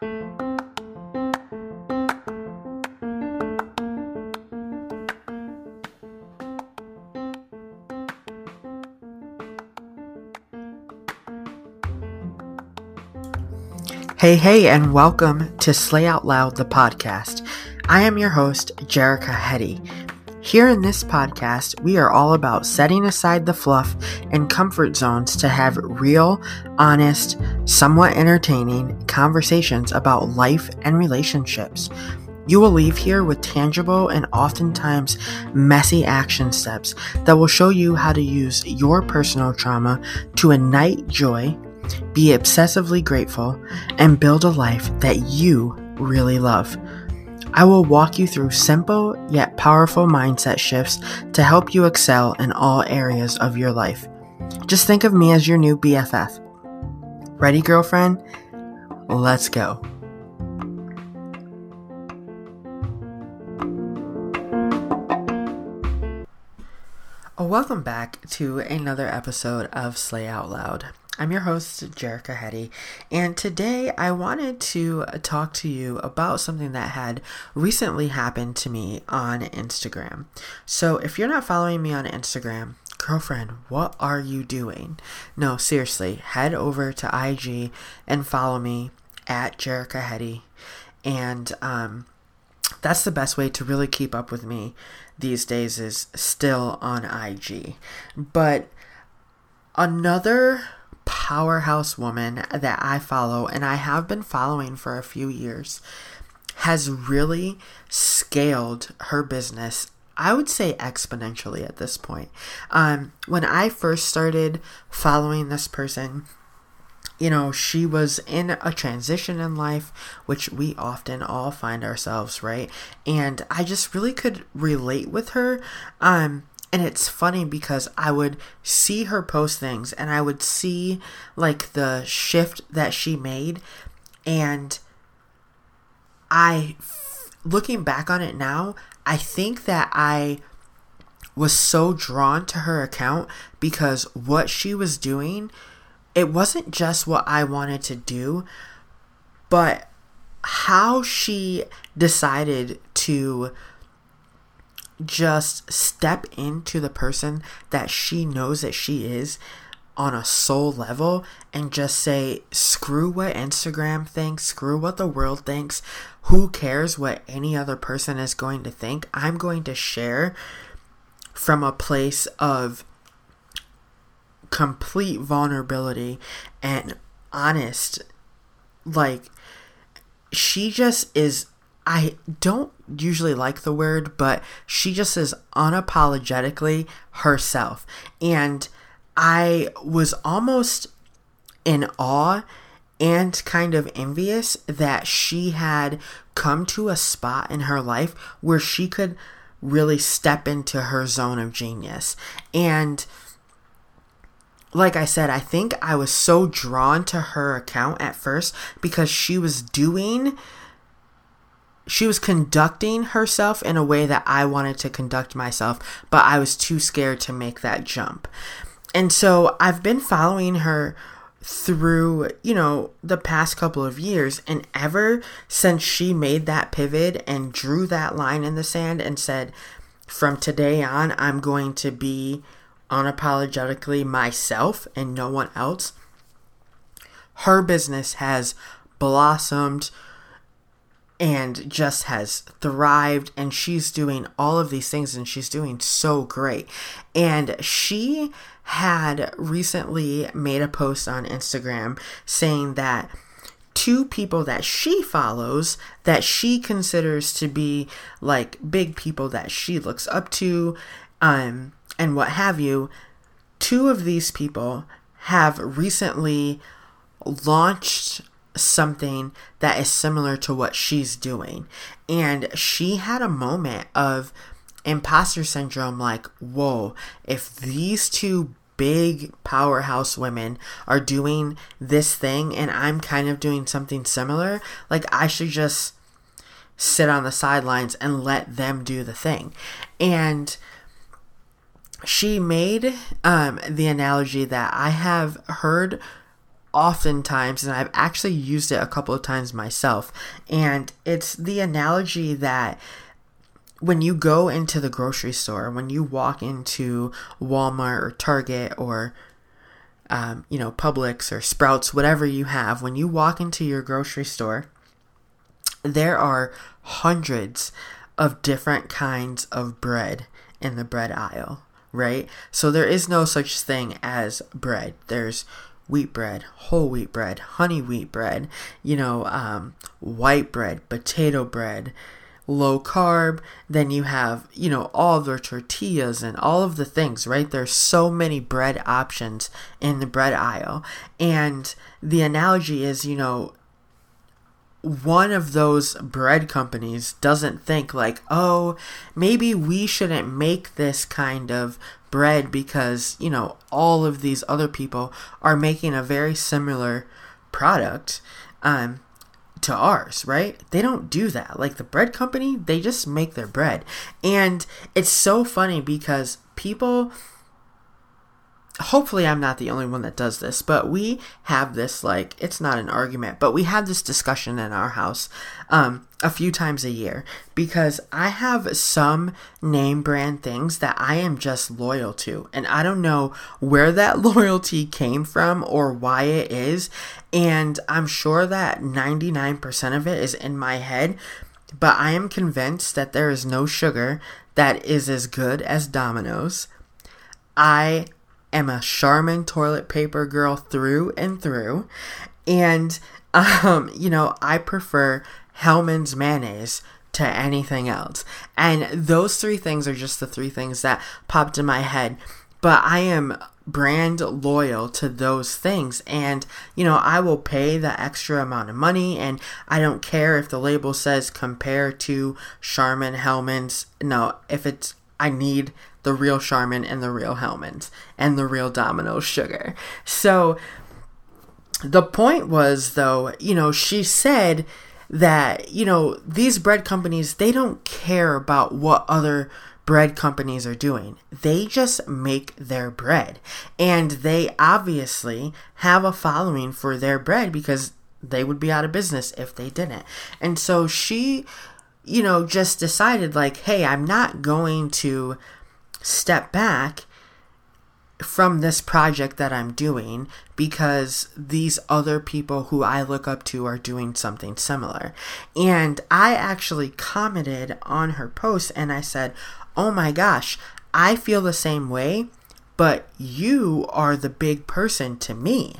Hey, hey, and welcome to Slay Out Loud, the podcast. I am your host, Jerica Hetty. Here in this podcast, we are all about setting aside the fluff and comfort zones to have real, honest, somewhat entertaining conversations about life and relationships. You will leave here with tangible and oftentimes messy action steps that will show you how to use your personal trauma to ignite joy be obsessively grateful, and build a life that you really love. I will walk you through simple yet powerful mindset shifts to help you excel in all areas of your life. Just think of me as your new BFF. Ready, girlfriend? Let's go. Oh, welcome back to another episode of Slay Out Loud. I'm your host, Jerica Hetty, and today I wanted to talk to you about something that had recently happened to me on Instagram. So, if you're not following me on Instagram, girlfriend, what are you doing? No, seriously, head over to IG and follow me at Jerica Hetty, and um, that's the best way to really keep up with me these days is still on IG. But another powerhouse woman that I follow and I have been following for a few years has really scaled her business I would say exponentially at this point. Um, when I first started following this person, you know, she was in a transition in life, which we often all find ourselves, right? And I just really could relate with her. Um, and it's funny because I would see her post things and I would see like the shift that she made and I looking back on it now, I think that I was so drawn to her account because what she was doing, it wasn't just what I wanted to do, but how she decided to just step into the person that she knows that she is on a soul level and just say, screw what Instagram thinks, screw what the world thinks, who cares what any other person is going to think? I'm going to share from a place of complete vulnerability and honest. Like, she just is I don't usually like the word, but she just is unapologetically herself. And I was almost in awe and kind of envious that she had come to a spot in her life where she could really step into her zone of genius. And like I said, I think I was so drawn to her account at first because she was doing she was conducting herself in a way that I wanted to conduct myself, but I was too scared to make that jump. And so I've been following her through, you know, the past couple of years. And ever since she made that pivot and drew that line in the sand and said, from today on, I'm going to be unapologetically myself and no one else, her business has blossomed and just has thrived and she's doing all of these things and she's doing so great. And she had recently made a post on Instagram saying that two people that she follows that she considers to be like big people that she looks up to um and what have you two of these people have recently launched something that is similar to what she's doing. And she had a moment of imposter syndrome like, whoa, if these two big powerhouse women are doing this thing and I'm kind of doing something similar, like I should just sit on the sidelines and let them do the thing. And she made um, the analogy that I have heard oftentimes, and I've actually used it a couple of times myself, and it's the analogy that when you go into the grocery store, when you walk into Walmart or Target or um, you know Publix or Sprouts, whatever you have, when you walk into your grocery store, there are hundreds of different kinds of bread in the bread aisle, right? So there is no such thing as bread. There's wheat bread, whole wheat bread, honey wheat bread, you know, um, white bread, potato bread, low carb. Then you have, you know, all the tortillas and all of the things, right? There's so many bread options in the bread aisle. And the analogy is, you know, one of those bread companies doesn't think like, oh, maybe we shouldn't make this kind of bread because, you know, all of these other people are making a very similar product um, to ours, right? They don't do that. Like the bread company, they just make their bread. And it's so funny because people hopefully I'm not the only one that does this, but we have this like it's not an argument, but we have this discussion in our house um, a few times a year because I have some name brand things that I am just loyal to, and I don't know where that loyalty came from or why it is, and I'm sure that 99% of it is in my head. But I am convinced that there is no sugar that is as good as Domino's. I am a Charmin toilet paper girl through and through. And, um, you know, I prefer Hellmann's mayonnaise to anything else. And those three things are just the three things that popped in my head. But I am brand loyal to those things. And, you know, I will pay the extra amount of money. And I don't care if the label says compare to Charmin, Hellmann's. No, if it's, I need the real Charmin and the real Hellmann's and the real Domino's sugar. So the point was though, you know, she said that, you know, these bread companies, they don't care about what other bread companies are doing. They just make their bread. And they obviously have a following for their bread because they would be out of business if they didn't. And so she, you know, just decided, like, hey, I'm not going to step back from this project that I'm doing because these other people who I look up to are doing something similar. And I actually commented on her post and I said, Oh my gosh, I feel the same way, but you are the big person to me.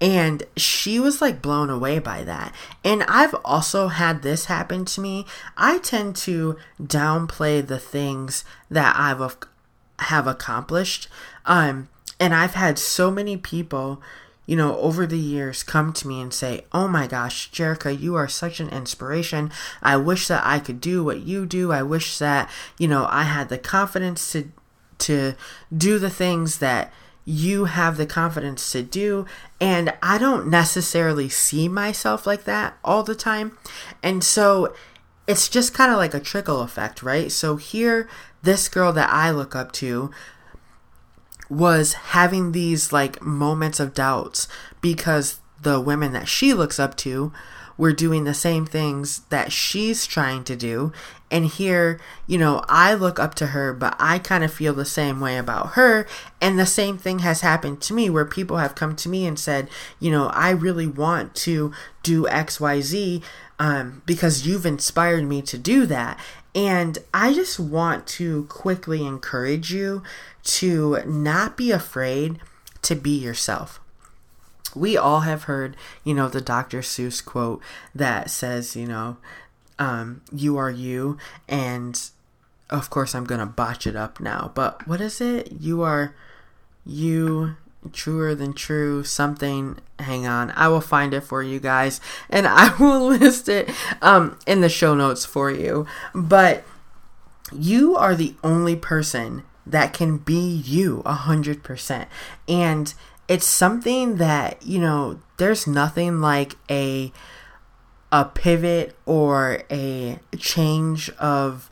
And she was like blown away by that. And I've also had this happen to me. I tend to downplay the things that I've have accomplished. Um, and I've had so many people, you know, over the years come to me and say, Oh my gosh, Jerica, you are such an inspiration. I wish that I could do what you do. I wish that, you know, I had the confidence to to do the things that you have the confidence to do. And I don't necessarily see myself like that all the time. And so it's just kind of like a trickle effect, right? So here this girl that I look up to was having these like moments of doubts because the women that she looks up to were doing the same things that she's trying to do. And here, you know, I look up to her, but I kind of feel the same way about her. And the same thing has happened to me where people have come to me and said, you know, I really want to do XYZ um, because you've inspired me to do that. And I just want to quickly encourage you to not be afraid to be yourself. We all have heard, you know, the Dr. Seuss quote that says, you know, um, you are you. And of course, I'm going to botch it up now. But what is it? You are you truer than true something hang on i will find it for you guys and i will list it um in the show notes for you. But you are the only person that can be you a hundred percent. And it's something that you know there's nothing like a a pivot or a change of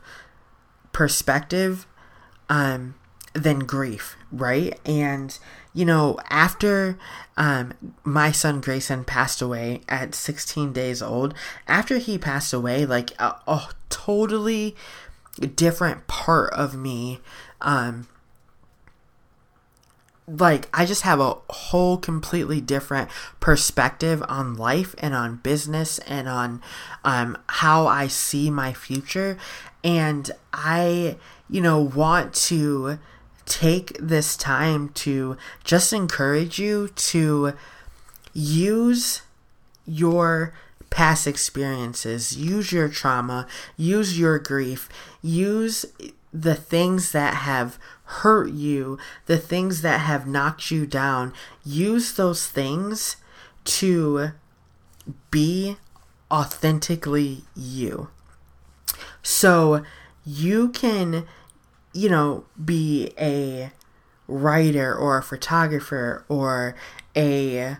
perspective. Um than grief, right? And you know, after um, my son Grayson passed away at 16 days old, after he passed away, like a, a totally different part of me um, like I just have a whole completely different perspective on life and on business and on um, how I see my future and I you know want to take this time to just encourage you to use your past experiences use your trauma use your grief use the things that have hurt you, the things that have knocked you down, use those things to be authentically you. So you can, you know, be a writer or a photographer or a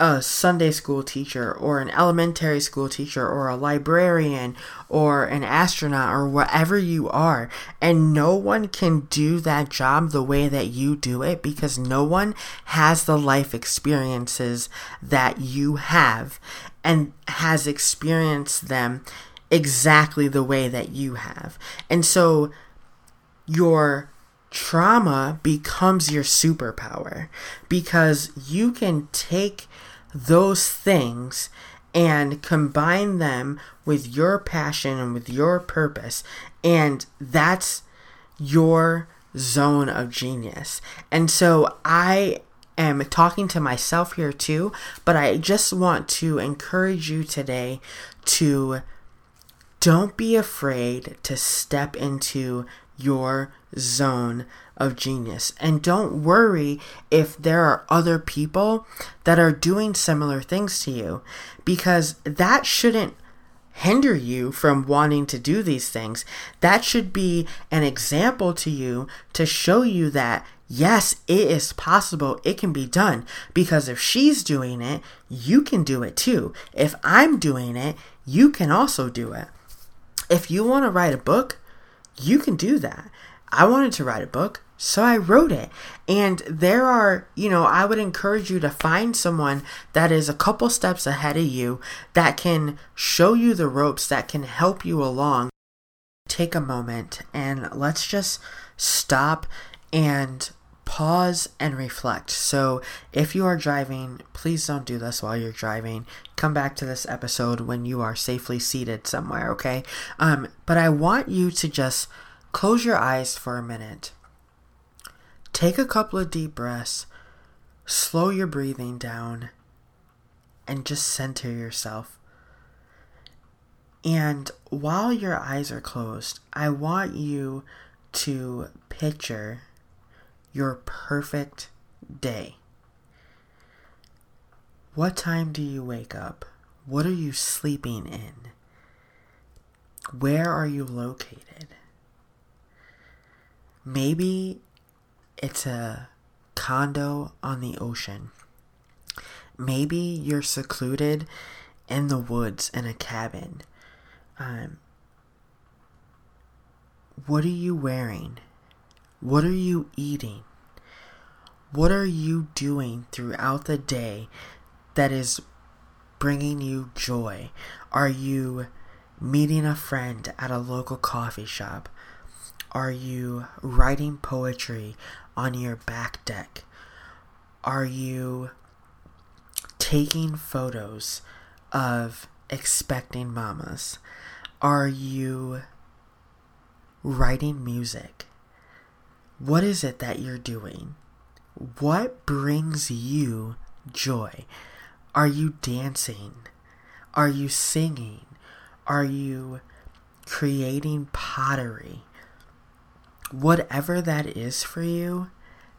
a Sunday school teacher or an elementary school teacher or a librarian or an astronaut or whatever you are. And no one can do that job the way that you do it because no one has the life experiences that you have and has experienced them exactly the way that you have. And so your trauma becomes your superpower because you can take those things and combine them with your passion and with your purpose. And that's your zone of genius. And so I am talking to myself here too, but I just want to encourage you today to don't be afraid to step into your zone of genius. And don't worry if there are other people that are doing similar things to you, because that shouldn't hinder you from wanting to do these things. That should be an example to you to show you that yes, it is possible, it can be done. Because if she's doing it, you can do it too. If I'm doing it, you can also do it. If you want to write a book, you can do that. I wanted to write a book, so I wrote it. And there are, you know, I would encourage you to find someone that is a couple steps ahead of you that can show you the ropes, that can help you along. Take a moment and let's just stop and pause and reflect. So, if you are driving, please don't do this while you're driving. Come back to this episode when you are safely seated somewhere, okay? Um, but I want you to just Close your eyes for a minute. Take a couple of deep breaths. Slow your breathing down and just center yourself. And while your eyes are closed, I want you to picture your perfect day. What time do you wake up? What are you sleeping in? Where are you located? Maybe it's a condo on the ocean. Maybe you're secluded in the woods in a cabin. Um, what are you wearing? What are you eating? What are you doing throughout the day that is bringing you joy? Are you meeting a friend at a local coffee shop? Are you writing poetry on your back deck? Are you taking photos of expecting mamas? Are you writing music? What is it that you're doing? What brings you joy? Are you dancing? Are you singing? Are you creating pottery? whatever that is for you,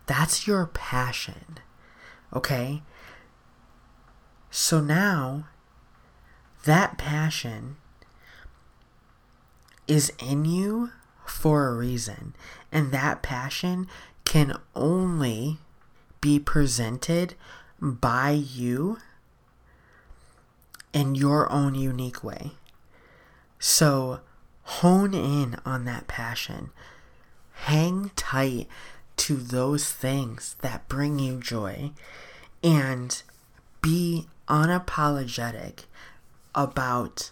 that's your passion. Okay? So now, that passion is in you for a reason. And that passion can only be presented by you in your own unique way. So hone in on that passion hang tight to those things that bring you joy and be unapologetic about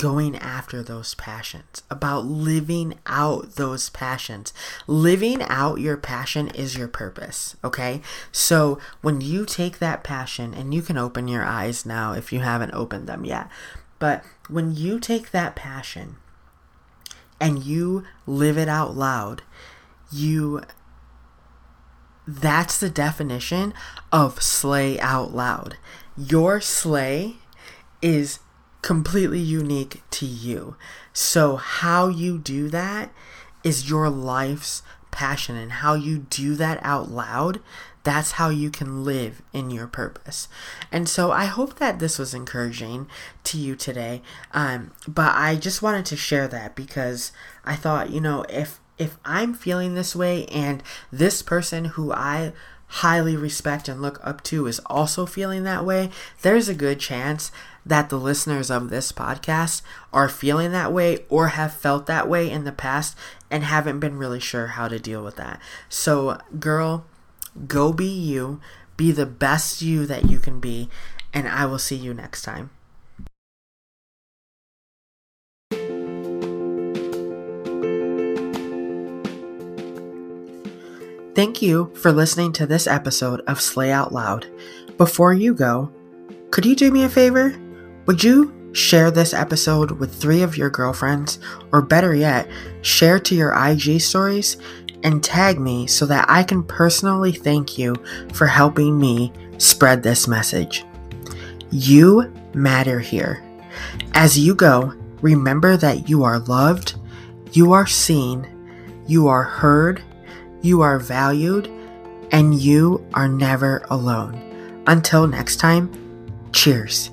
going after those passions, about living out those passions. Living out your passion is your purpose, okay? So when you take that passion, and you can open your eyes now if you haven't opened them yet, but when you take that passion and you live it out loud, you that's the definition of slay out loud. Your slay is completely unique to you. So, how you do that is your life's passion, and how you do that out loud, that's how you can live in your purpose. And so, I hope that this was encouraging to you today. Um, but I just wanted to share that because I thought, you know, if if I'm feeling this way and this person who I highly respect and look up to is also feeling that way, there's a good chance that the listeners of this podcast are feeling that way or have felt that way in the past and haven't been really sure how to deal with that. So, girl, go be you, be the best you that you can be, and I will see you next time. Thank you for listening to this episode of Slay Out Loud. Before you go, could you do me a favor? Would you share this episode with three of your girlfriends, or better yet, share to your IG stories and tag me so that I can personally thank you for helping me spread this message? You matter here. As you go, remember that you are loved, you are seen, you are heard you are valued, and you are never alone. Until next time, cheers.